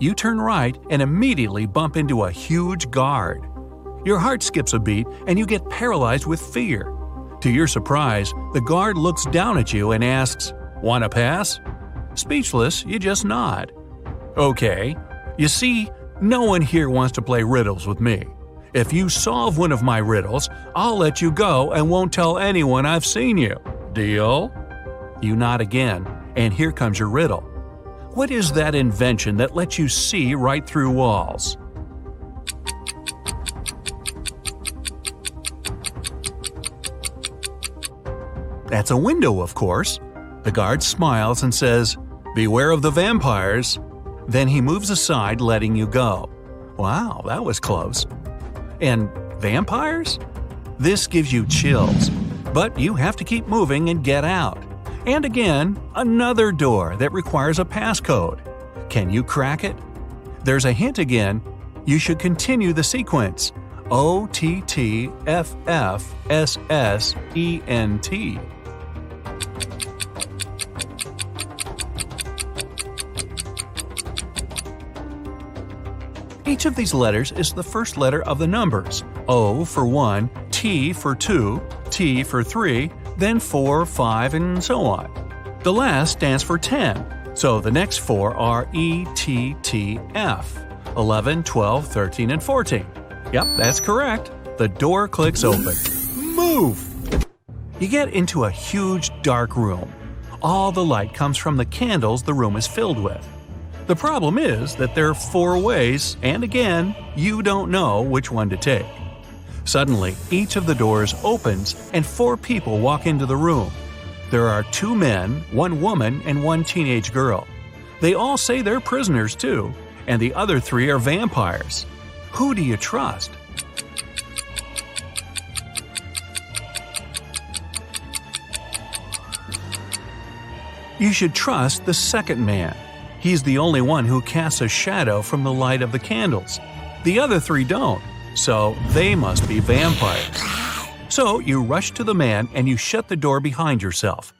you turn right and immediately bump into a huge guard. Your heart skips a beat and you get paralyzed with fear. To your surprise, the guard looks down at you and asks, Wanna pass? Speechless, you just nod. Okay. You see, no one here wants to play riddles with me. If you solve one of my riddles, I'll let you go and won't tell anyone I've seen you. Deal? You nod again, and here comes your riddle. What is that invention that lets you see right through walls? That's a window, of course. The guard smiles and says, Beware of the vampires. Then he moves aside, letting you go. Wow, that was close. And vampires? This gives you chills, but you have to keep moving and get out. And again, another door that requires a passcode. Can you crack it? There's a hint again. You should continue the sequence O T T F F S S E N T. Each of these letters is the first letter of the numbers O for 1, T for 2, T for 3, then 4, 5, and so on. The last stands for 10, so the next four are E, T, T, F 11, 12, 13, and 14. Yep, that's correct. The door clicks open. Move! You get into a huge dark room. All the light comes from the candles the room is filled with. The problem is that there are four ways, and again, you don't know which one to take. Suddenly, each of the doors opens and four people walk into the room. There are two men, one woman, and one teenage girl. They all say they're prisoners too, and the other three are vampires. Who do you trust? You should trust the second man. He's the only one who casts a shadow from the light of the candles. The other three don't, so they must be vampires. So you rush to the man and you shut the door behind yourself.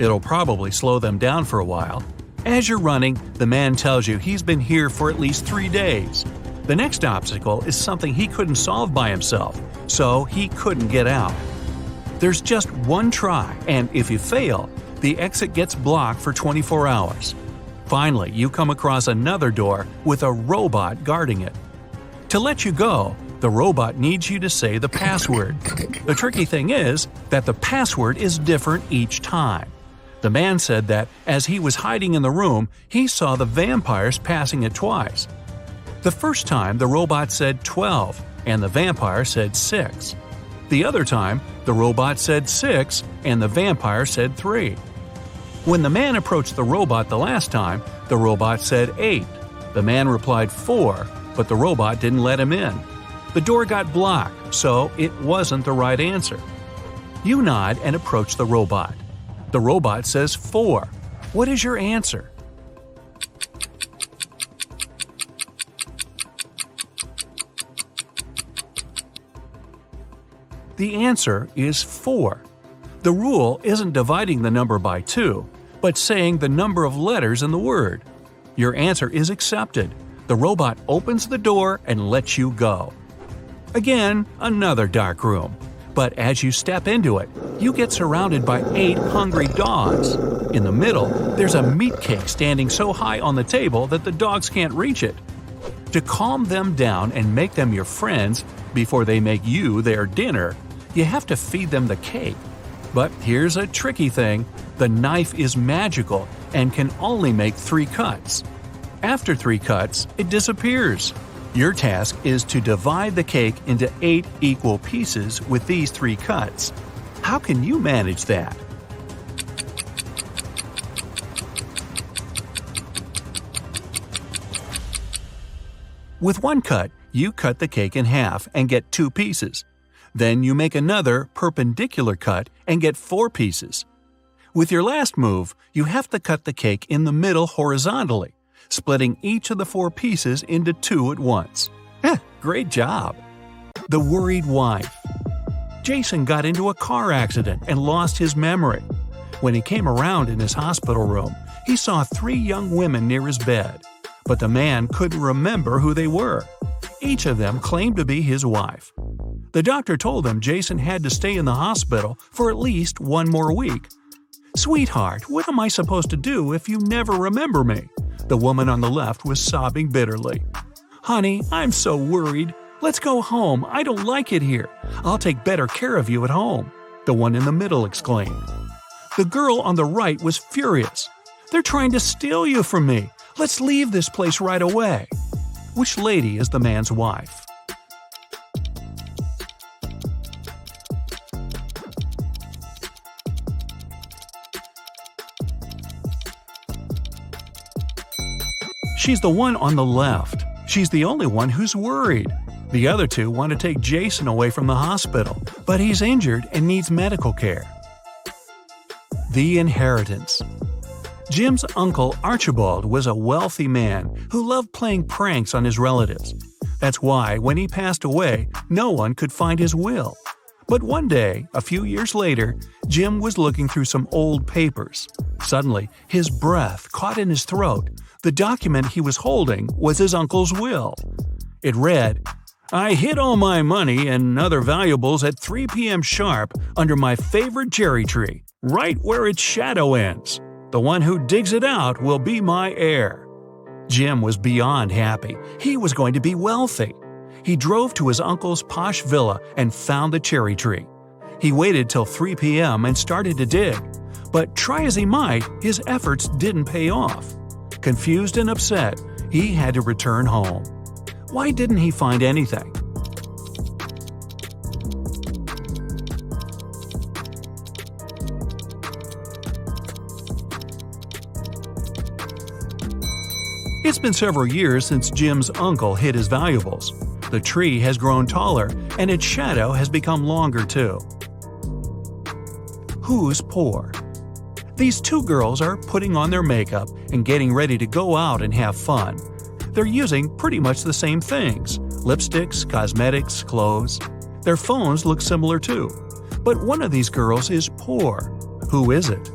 It'll probably slow them down for a while. As you're running, the man tells you he's been here for at least three days. The next obstacle is something he couldn't solve by himself, so he couldn't get out. There's just one try, and if you fail, the exit gets blocked for 24 hours. Finally, you come across another door with a robot guarding it. To let you go, the robot needs you to say the password. The tricky thing is that the password is different each time. The man said that as he was hiding in the room, he saw the vampires passing it twice. The first time, the robot said 12, and the vampire said 6. The other time, the robot said 6, and the vampire said 3. When the man approached the robot the last time, the robot said 8. The man replied 4, but the robot didn't let him in. The door got blocked, so it wasn't the right answer. You nod and approach the robot. The robot says 4. What is your answer? The answer is 4. The rule isn't dividing the number by 2, but saying the number of letters in the word. Your answer is accepted. The robot opens the door and lets you go. Again, another dark room. But as you step into it, you get surrounded by eight hungry dogs. In the middle, there's a meat cake standing so high on the table that the dogs can't reach it. To calm them down and make them your friends before they make you their dinner, you have to feed them the cake. But here's a tricky thing the knife is magical and can only make three cuts. After three cuts, it disappears. Your task is to divide the cake into eight equal pieces with these three cuts. How can you manage that? With one cut, you cut the cake in half and get two pieces. Then you make another perpendicular cut and get four pieces. With your last move, you have to cut the cake in the middle horizontally, splitting each of the four pieces into two at once. Heh, great job! The Worried Wife Jason got into a car accident and lost his memory. When he came around in his hospital room, he saw three young women near his bed. but the man couldn't remember who they were. Each of them claimed to be his wife. The doctor told them Jason had to stay in the hospital for at least one more week. Sweetheart, what am I supposed to do if you never remember me? The woman on the left was sobbing bitterly. Honey, I'm so worried. Let's go home. I don't like it here. I'll take better care of you at home. The one in the middle exclaimed. The girl on the right was furious. They're trying to steal you from me. Let's leave this place right away. Which lady is the man's wife? She's the one on the left. She's the only one who's worried. The other two want to take Jason away from the hospital, but he's injured and needs medical care. The Inheritance Jim's uncle Archibald was a wealthy man who loved playing pranks on his relatives. That's why, when he passed away, no one could find his will. But one day, a few years later, Jim was looking through some old papers. Suddenly, his breath caught in his throat. The document he was holding was his uncle's will. It read, I hid all my money and other valuables at 3 p.m. sharp under my favorite cherry tree, right where its shadow ends. The one who digs it out will be my heir. Jim was beyond happy. He was going to be wealthy. He drove to his uncle's posh villa and found the cherry tree. He waited till 3 p.m. and started to dig. But try as he might, his efforts didn't pay off. Confused and upset, he had to return home. Why didn't he find anything? It's been several years since Jim's uncle hid his valuables. The tree has grown taller, and its shadow has become longer too. Who's poor? These two girls are putting on their makeup and getting ready to go out and have fun. They're using pretty much the same things lipsticks, cosmetics, clothes. Their phones look similar too. But one of these girls is poor. Who is it?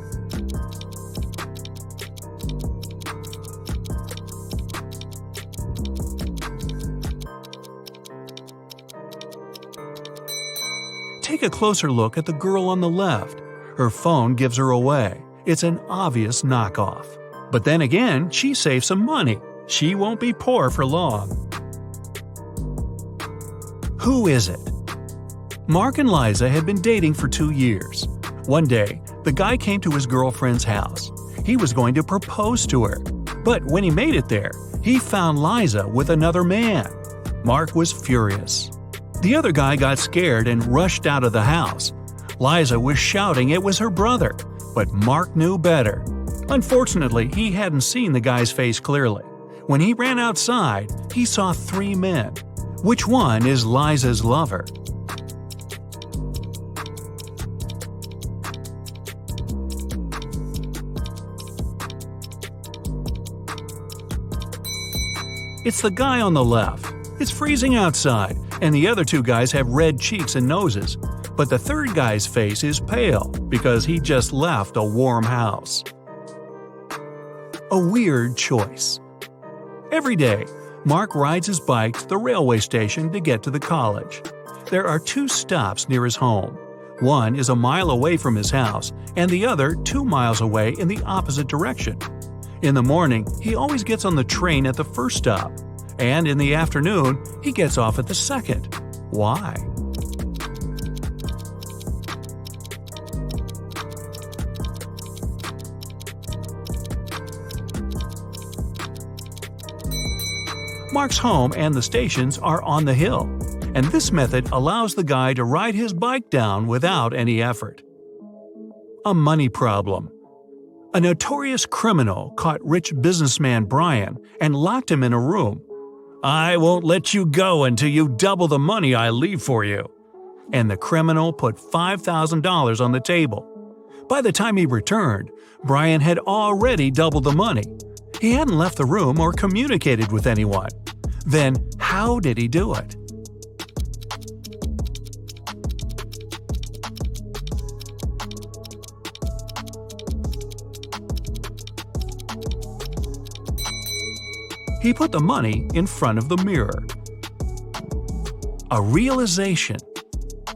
Take a closer look at the girl on the left. Her phone gives her away. It's an obvious knockoff. But then again, she saves some money. She won't be poor for long. Who is it? Mark and Liza had been dating for two years. One day, the guy came to his girlfriend's house. He was going to propose to her. But when he made it there, he found Liza with another man. Mark was furious. The other guy got scared and rushed out of the house. Liza was shouting it was her brother, but Mark knew better. Unfortunately, he hadn't seen the guy's face clearly. When he ran outside, he saw three men. Which one is Liza's lover? It's the guy on the left. It's freezing outside, and the other two guys have red cheeks and noses. But the third guy's face is pale because he just left a warm house. A weird choice. Every day, Mark rides his bike to the railway station to get to the college. There are two stops near his home. One is a mile away from his house, and the other two miles away in the opposite direction. In the morning, he always gets on the train at the first stop, and in the afternoon, he gets off at the second. Why? Mark's home and the stations are on the hill, and this method allows the guy to ride his bike down without any effort. A money problem. A notorious criminal caught rich businessman Brian and locked him in a room. I won't let you go until you double the money I leave for you. And the criminal put $5,000 on the table. By the time he returned, Brian had already doubled the money. He hadn't left the room or communicated with anyone. Then, how did he do it? He put the money in front of the mirror. A realization.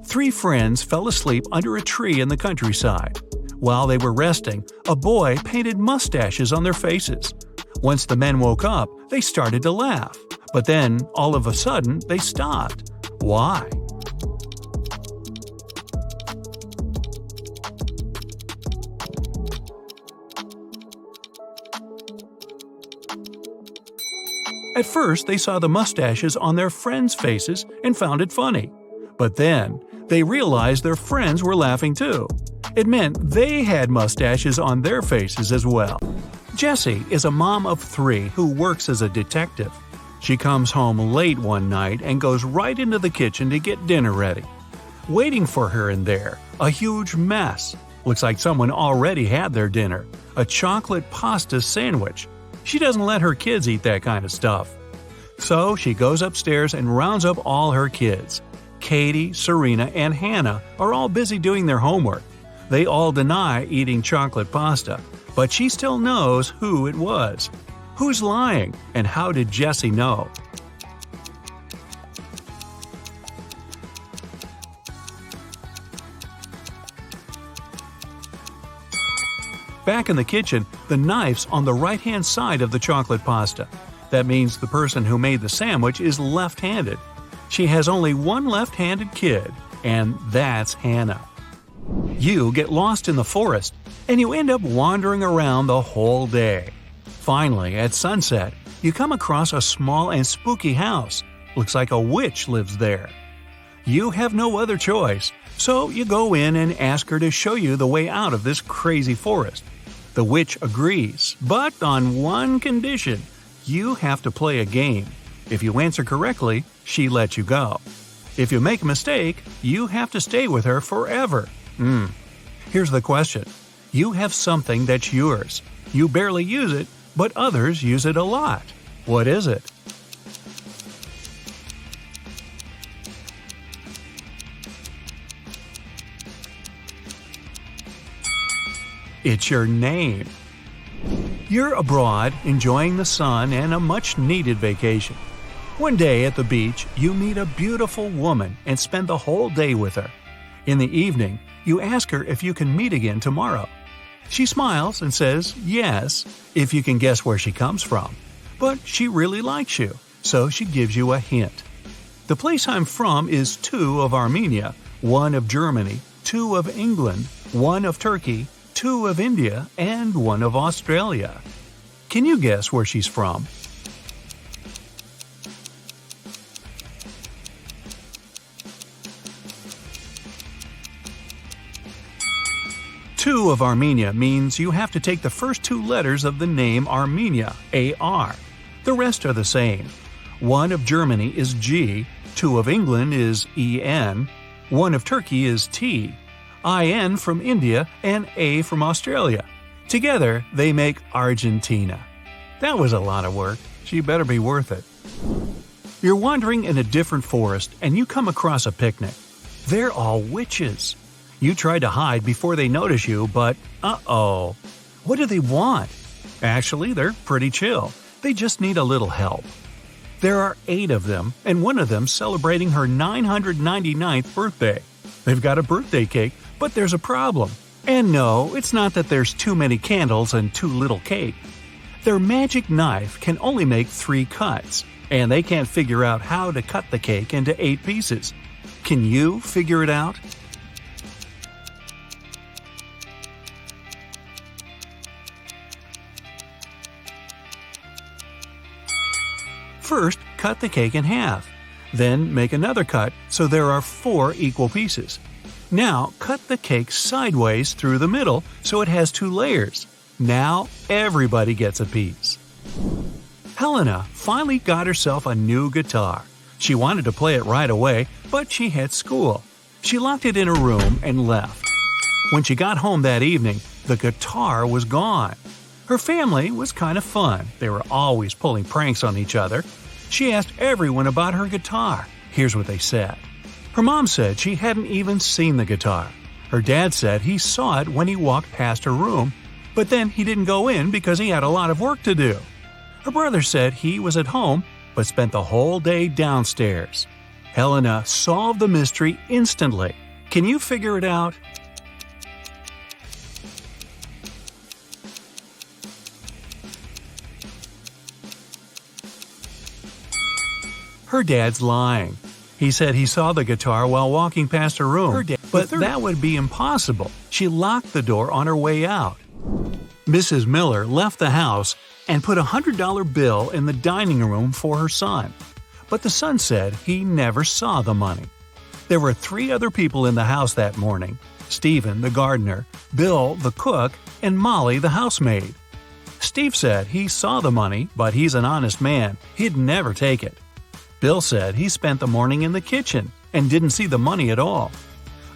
Three friends fell asleep under a tree in the countryside. While they were resting, a boy painted mustaches on their faces. Once the men woke up, they started to laugh. But then, all of a sudden, they stopped. Why? At first, they saw the mustaches on their friends' faces and found it funny. But then, they realized their friends were laughing too. It meant they had mustaches on their faces as well. Jessie is a mom of three who works as a detective. She comes home late one night and goes right into the kitchen to get dinner ready. Waiting for her in there, a huge mess. Looks like someone already had their dinner a chocolate pasta sandwich. She doesn't let her kids eat that kind of stuff. So she goes upstairs and rounds up all her kids. Katie, Serena, and Hannah are all busy doing their homework. They all deny eating chocolate pasta, but she still knows who it was. Who's lying, and how did Jessie know? Back in the kitchen, the knife's on the right hand side of the chocolate pasta. That means the person who made the sandwich is left handed. She has only one left handed kid, and that's Hannah. You get lost in the forest, and you end up wandering around the whole day. Finally, at sunset, you come across a small and spooky house. Looks like a witch lives there. You have no other choice, so you go in and ask her to show you the way out of this crazy forest. The witch agrees, but on one condition you have to play a game. If you answer correctly, she lets you go. If you make a mistake, you have to stay with her forever. Hmm. Here's the question You have something that's yours. You barely use it, but others use it a lot. What is it? It's your name. You're abroad, enjoying the sun and a much needed vacation. One day at the beach, you meet a beautiful woman and spend the whole day with her. In the evening, you ask her if you can meet again tomorrow. She smiles and says yes, if you can guess where she comes from. But she really likes you, so she gives you a hint. The place I'm from is two of Armenia, one of Germany, two of England, one of Turkey, two of India, and one of Australia. Can you guess where she's from? Two of Armenia means you have to take the first two letters of the name Armenia, AR. The rest are the same. One of Germany is G, two of England is EN, one of Turkey is T, IN from India, and A from Australia. Together, they make Argentina. That was a lot of work. She better be worth it. You're wandering in a different forest and you come across a picnic. They're all witches. You try to hide before they notice you, but uh oh. What do they want? Actually, they're pretty chill. They just need a little help. There are eight of them, and one of them celebrating her 999th birthday. They've got a birthday cake but there's a problem. And no, it's not that there's too many candles and too little cake. Their magic knife can only make three cuts, and they can't figure out how to cut the cake into eight pieces. Can you figure it out? Cut the cake in half. Then make another cut so there are four equal pieces. Now cut the cake sideways through the middle so it has two layers. Now everybody gets a piece. Helena finally got herself a new guitar. She wanted to play it right away, but she had school. She locked it in her room and left. When she got home that evening, the guitar was gone. Her family was kind of fun. They were always pulling pranks on each other. She asked everyone about her guitar. Here's what they said. Her mom said she hadn't even seen the guitar. Her dad said he saw it when he walked past her room, but then he didn't go in because he had a lot of work to do. Her brother said he was at home but spent the whole day downstairs. Helena solved the mystery instantly. Can you figure it out? Her dad's lying. He said he saw the guitar while walking past her room, her but that would be impossible. She locked the door on her way out. Mrs. Miller left the house and put a $100 bill in the dining room for her son. But the son said he never saw the money. There were three other people in the house that morning Stephen, the gardener, Bill, the cook, and Molly, the housemaid. Steve said he saw the money, but he's an honest man. He'd never take it. Bill said he spent the morning in the kitchen and didn't see the money at all.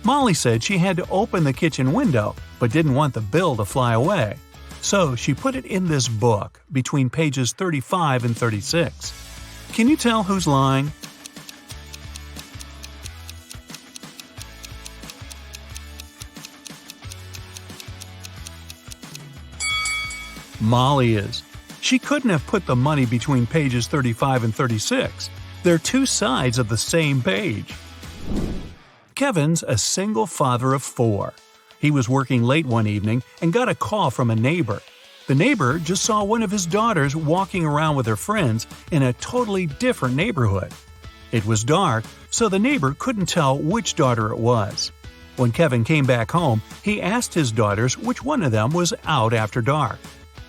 Molly said she had to open the kitchen window, but didn't want the bill to fly away. So she put it in this book between pages 35 and 36. Can you tell who's lying? Molly is. She couldn't have put the money between pages 35 and 36. They're two sides of the same page. Kevin's a single father of four. He was working late one evening and got a call from a neighbor. The neighbor just saw one of his daughters walking around with her friends in a totally different neighborhood. It was dark, so the neighbor couldn't tell which daughter it was. When Kevin came back home, he asked his daughters which one of them was out after dark.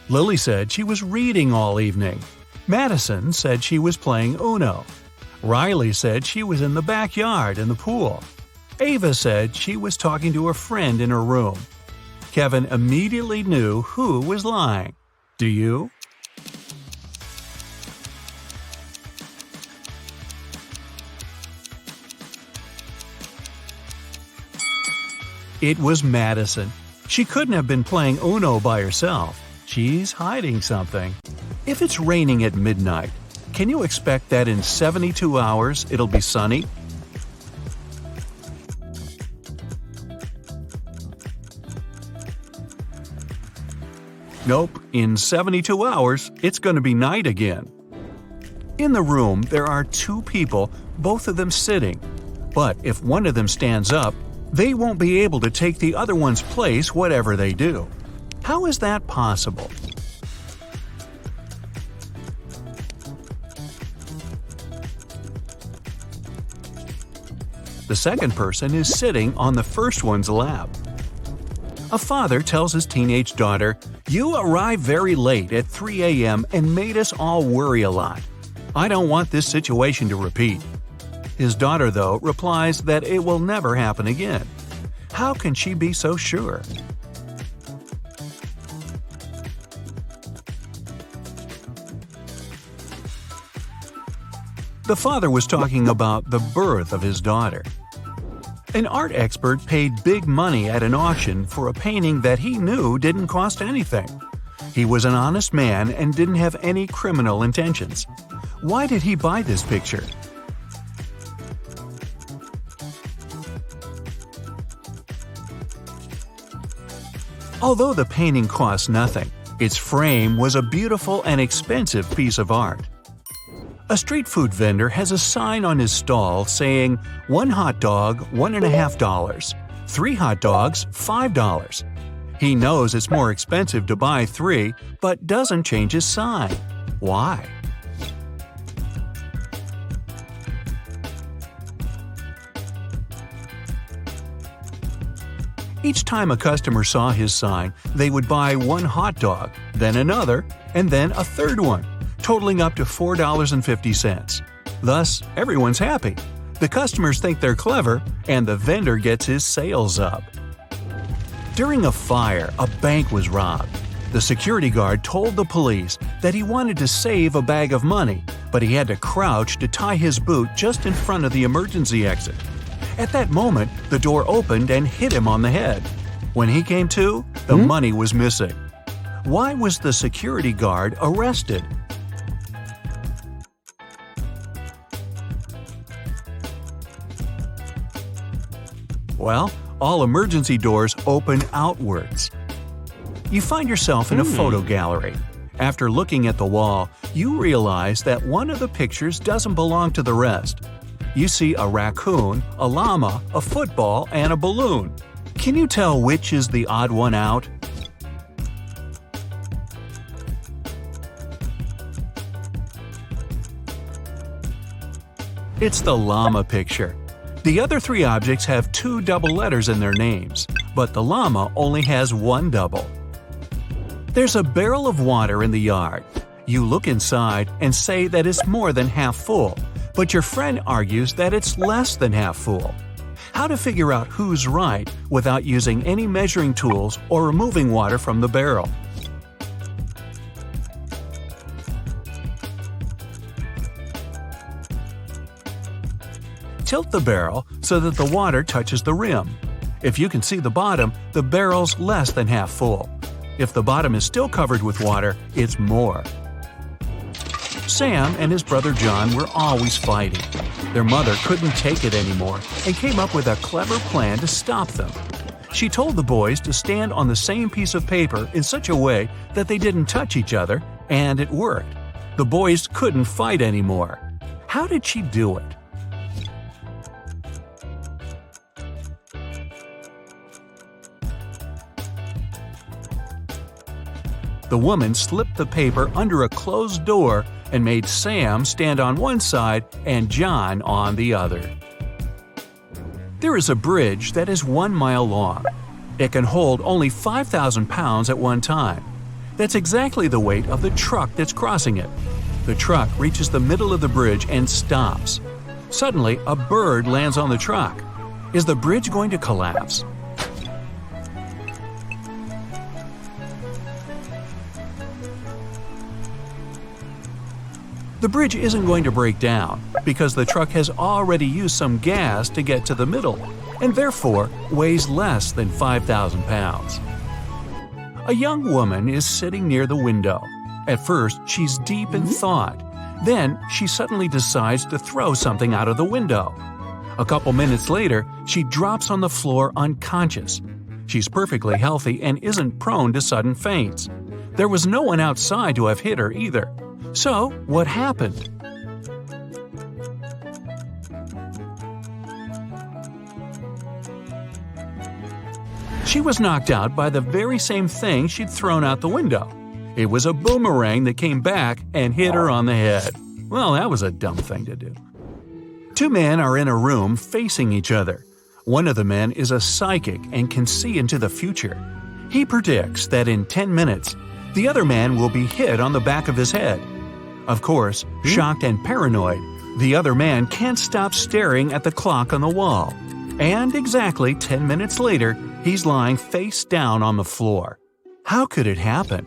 Lily said she was reading all evening. Madison said she was playing Uno. Riley said she was in the backyard in the pool. Ava said she was talking to a friend in her room. Kevin immediately knew who was lying. Do you? It was Madison. She couldn't have been playing Uno by herself. She's hiding something. If it's raining at midnight, can you expect that in 72 hours it'll be sunny? Nope, in 72 hours, it's going to be night again. In the room, there are two people, both of them sitting. But if one of them stands up, they won't be able to take the other one's place whatever they do. How is that possible? The second person is sitting on the first one's lap. A father tells his teenage daughter, You arrived very late at 3 a.m. and made us all worry a lot. I don't want this situation to repeat. His daughter, though, replies that it will never happen again. How can she be so sure? The father was talking about the birth of his daughter. An art expert paid big money at an auction for a painting that he knew didn't cost anything. He was an honest man and didn't have any criminal intentions. Why did he buy this picture? Although the painting cost nothing, its frame was a beautiful and expensive piece of art. A street food vendor has a sign on his stall saying, one hot dog, one and a half dollars, three hot dogs, five dollars. He knows it's more expensive to buy three, but doesn't change his sign. Why? Each time a customer saw his sign, they would buy one hot dog, then another, and then a third one totaling up to $4.50. Thus, everyone's happy. The customers think they're clever, and the vendor gets his sales up. During a fire, a bank was robbed. The security guard told the police that he wanted to save a bag of money, but he had to crouch to tie his boot just in front of the emergency exit. At that moment, the door opened and hit him on the head. When he came to, the hmm? money was missing. Why was the security guard arrested? Well, all emergency doors open outwards. You find yourself in a hmm. photo gallery. After looking at the wall, you realize that one of the pictures doesn't belong to the rest. You see a raccoon, a llama, a football, and a balloon. Can you tell which is the odd one out? It's the llama picture. The other three objects have two double letters in their names, but the llama only has one double. There's a barrel of water in the yard. You look inside and say that it's more than half full, but your friend argues that it's less than half full. How to figure out who's right without using any measuring tools or removing water from the barrel. Tilt the barrel so that the water touches the rim. If you can see the bottom, the barrel's less than half full. If the bottom is still covered with water, it's more. Sam and his brother John were always fighting. Their mother couldn't take it anymore and came up with a clever plan to stop them. She told the boys to stand on the same piece of paper in such a way that they didn't touch each other, and it worked. The boys couldn't fight anymore. How did she do it? The woman slipped the paper under a closed door and made Sam stand on one side and John on the other. There is a bridge that is one mile long. It can hold only 5,000 pounds at one time. That's exactly the weight of the truck that's crossing it. The truck reaches the middle of the bridge and stops. Suddenly, a bird lands on the truck. Is the bridge going to collapse? The bridge isn't going to break down because the truck has already used some gas to get to the middle and therefore weighs less than 5,000 pounds. A young woman is sitting near the window. At first, she's deep in mm-hmm. thought. Then, she suddenly decides to throw something out of the window. A couple minutes later, she drops on the floor unconscious. She's perfectly healthy and isn't prone to sudden faints. There was no one outside to have hit her either. So, what happened? She was knocked out by the very same thing she'd thrown out the window. It was a boomerang that came back and hit her on the head. Well, that was a dumb thing to do. Two men are in a room facing each other. One of the men is a psychic and can see into the future. He predicts that in 10 minutes, the other man will be hit on the back of his head. Of course, hmm? shocked and paranoid, the other man can't stop staring at the clock on the wall. And exactly 10 minutes later, he's lying face down on the floor. How could it happen?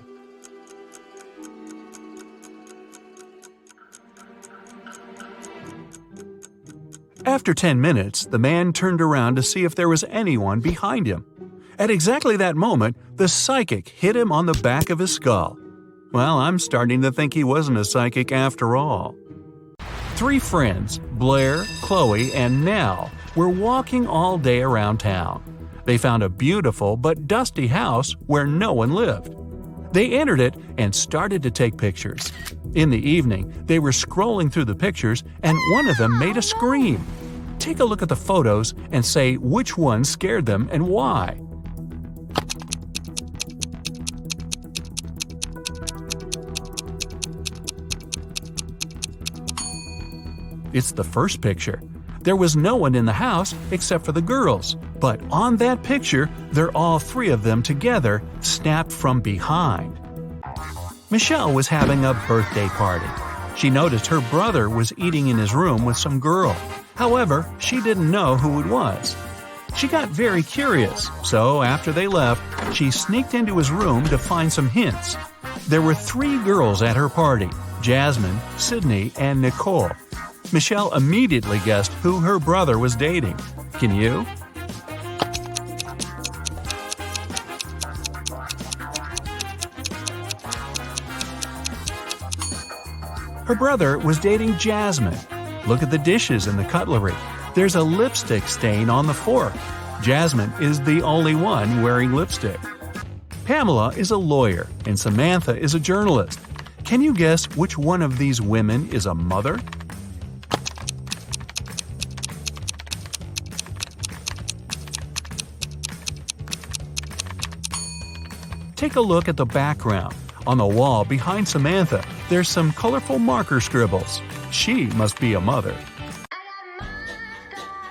After 10 minutes, the man turned around to see if there was anyone behind him. At exactly that moment, the psychic hit him on the back of his skull. Well, I'm starting to think he wasn't a psychic after all. Three friends, Blair, Chloe, and Nell, were walking all day around town. They found a beautiful but dusty house where no one lived. They entered it and started to take pictures. In the evening, they were scrolling through the pictures and one of them made a scream. Take a look at the photos and say which one scared them and why. It's the first picture. There was no one in the house except for the girls, but on that picture, they're all three of them together, snapped from behind. Michelle was having a birthday party. She noticed her brother was eating in his room with some girl. However, she didn't know who it was. She got very curious, so after they left, she sneaked into his room to find some hints. There were three girls at her party Jasmine, Sydney, and Nicole. Michelle immediately guessed who her brother was dating. Can you? Her brother was dating Jasmine. Look at the dishes and the cutlery. There's a lipstick stain on the fork. Jasmine is the only one wearing lipstick. Pamela is a lawyer and Samantha is a journalist. Can you guess which one of these women is a mother? Take a look at the background. On the wall behind Samantha, there's some colorful marker scribbles. She must be a mother.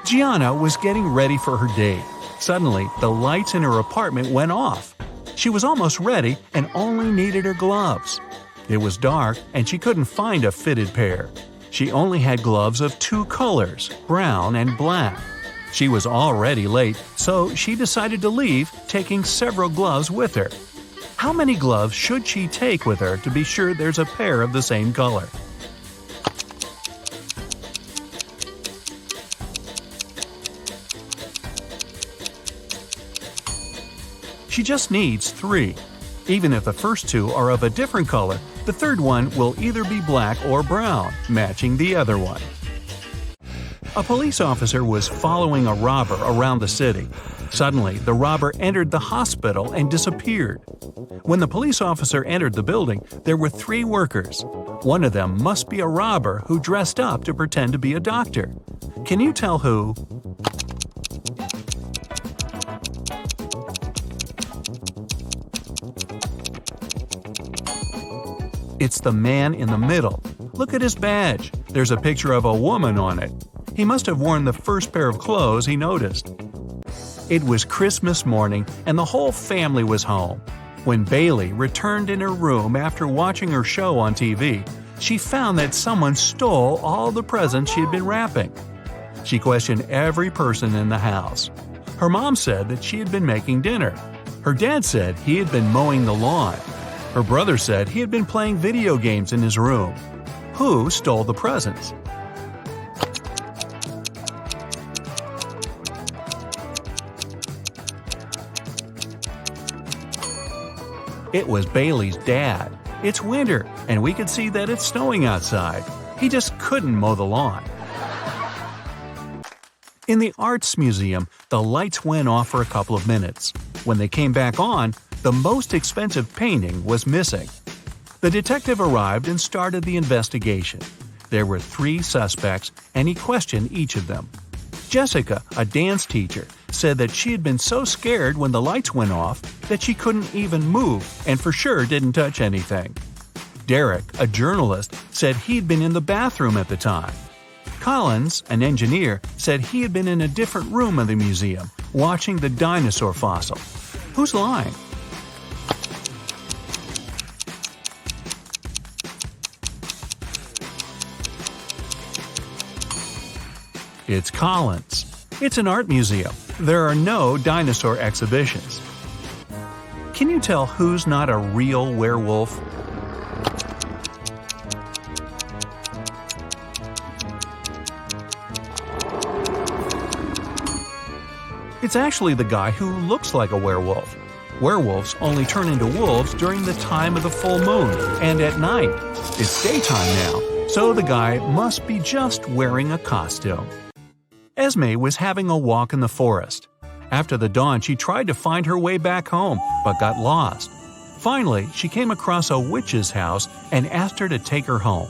Gianna was getting ready for her date. Suddenly, the lights in her apartment went off. She was almost ready and only needed her gloves. It was dark and she couldn't find a fitted pair. She only had gloves of two colors, brown and black. She was already late, so she decided to leave, taking several gloves with her. How many gloves should she take with her to be sure there's a pair of the same color? She just needs three. Even if the first two are of a different color, the third one will either be black or brown, matching the other one. A police officer was following a robber around the city. Suddenly, the robber entered the hospital and disappeared. When the police officer entered the building, there were three workers. One of them must be a robber who dressed up to pretend to be a doctor. Can you tell who? It's the man in the middle. Look at his badge. There's a picture of a woman on it. He must have worn the first pair of clothes he noticed. It was Christmas morning and the whole family was home. When Bailey returned in her room after watching her show on TV, she found that someone stole all the presents she had been wrapping. She questioned every person in the house. Her mom said that she had been making dinner. Her dad said he had been mowing the lawn. Her brother said he had been playing video games in his room. Who stole the presents? It was Bailey's dad. It's winter, and we could see that it's snowing outside. He just couldn't mow the lawn. In the Arts Museum, the lights went off for a couple of minutes. When they came back on, the most expensive painting was missing. The detective arrived and started the investigation. There were three suspects, and he questioned each of them. Jessica, a dance teacher, said that she had been so scared when the lights went off that she couldn't even move and for sure didn't touch anything. Derek, a journalist, said he'd been in the bathroom at the time. Collins, an engineer, said he had been in a different room of the museum, watching the dinosaur fossil. Who's lying? It's Collins. It's an art museum. There are no dinosaur exhibitions. Can you tell who's not a real werewolf? It's actually the guy who looks like a werewolf. Werewolves only turn into wolves during the time of the full moon and at night. It's daytime now, so the guy must be just wearing a costume. Esme was having a walk in the forest. After the dawn, she tried to find her way back home, but got lost. Finally, she came across a witch's house and asked her to take her home.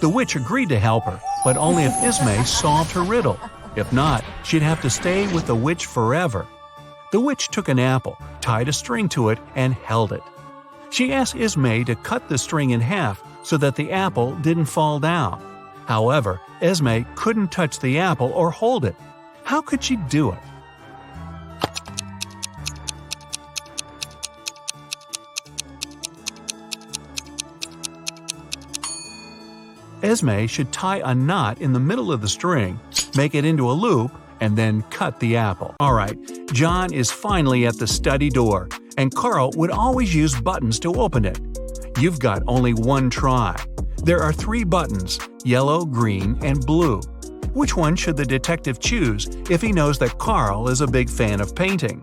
The witch agreed to help her, but only if Esme solved her riddle. If not, she'd have to stay with the witch forever. The witch took an apple, tied a string to it, and held it. She asked Esme to cut the string in half so that the apple didn't fall down. However, Esme couldn't touch the apple or hold it. How could she do it? Esme should tie a knot in the middle of the string, make it into a loop, and then cut the apple. Alright, John is finally at the study door, and Carl would always use buttons to open it. You've got only one try. There are three buttons yellow, green, and blue. Which one should the detective choose if he knows that Carl is a big fan of painting?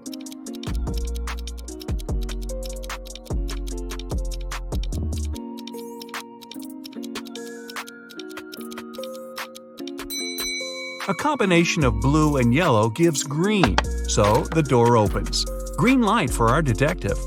A combination of blue and yellow gives green, so the door opens. Green light for our detective.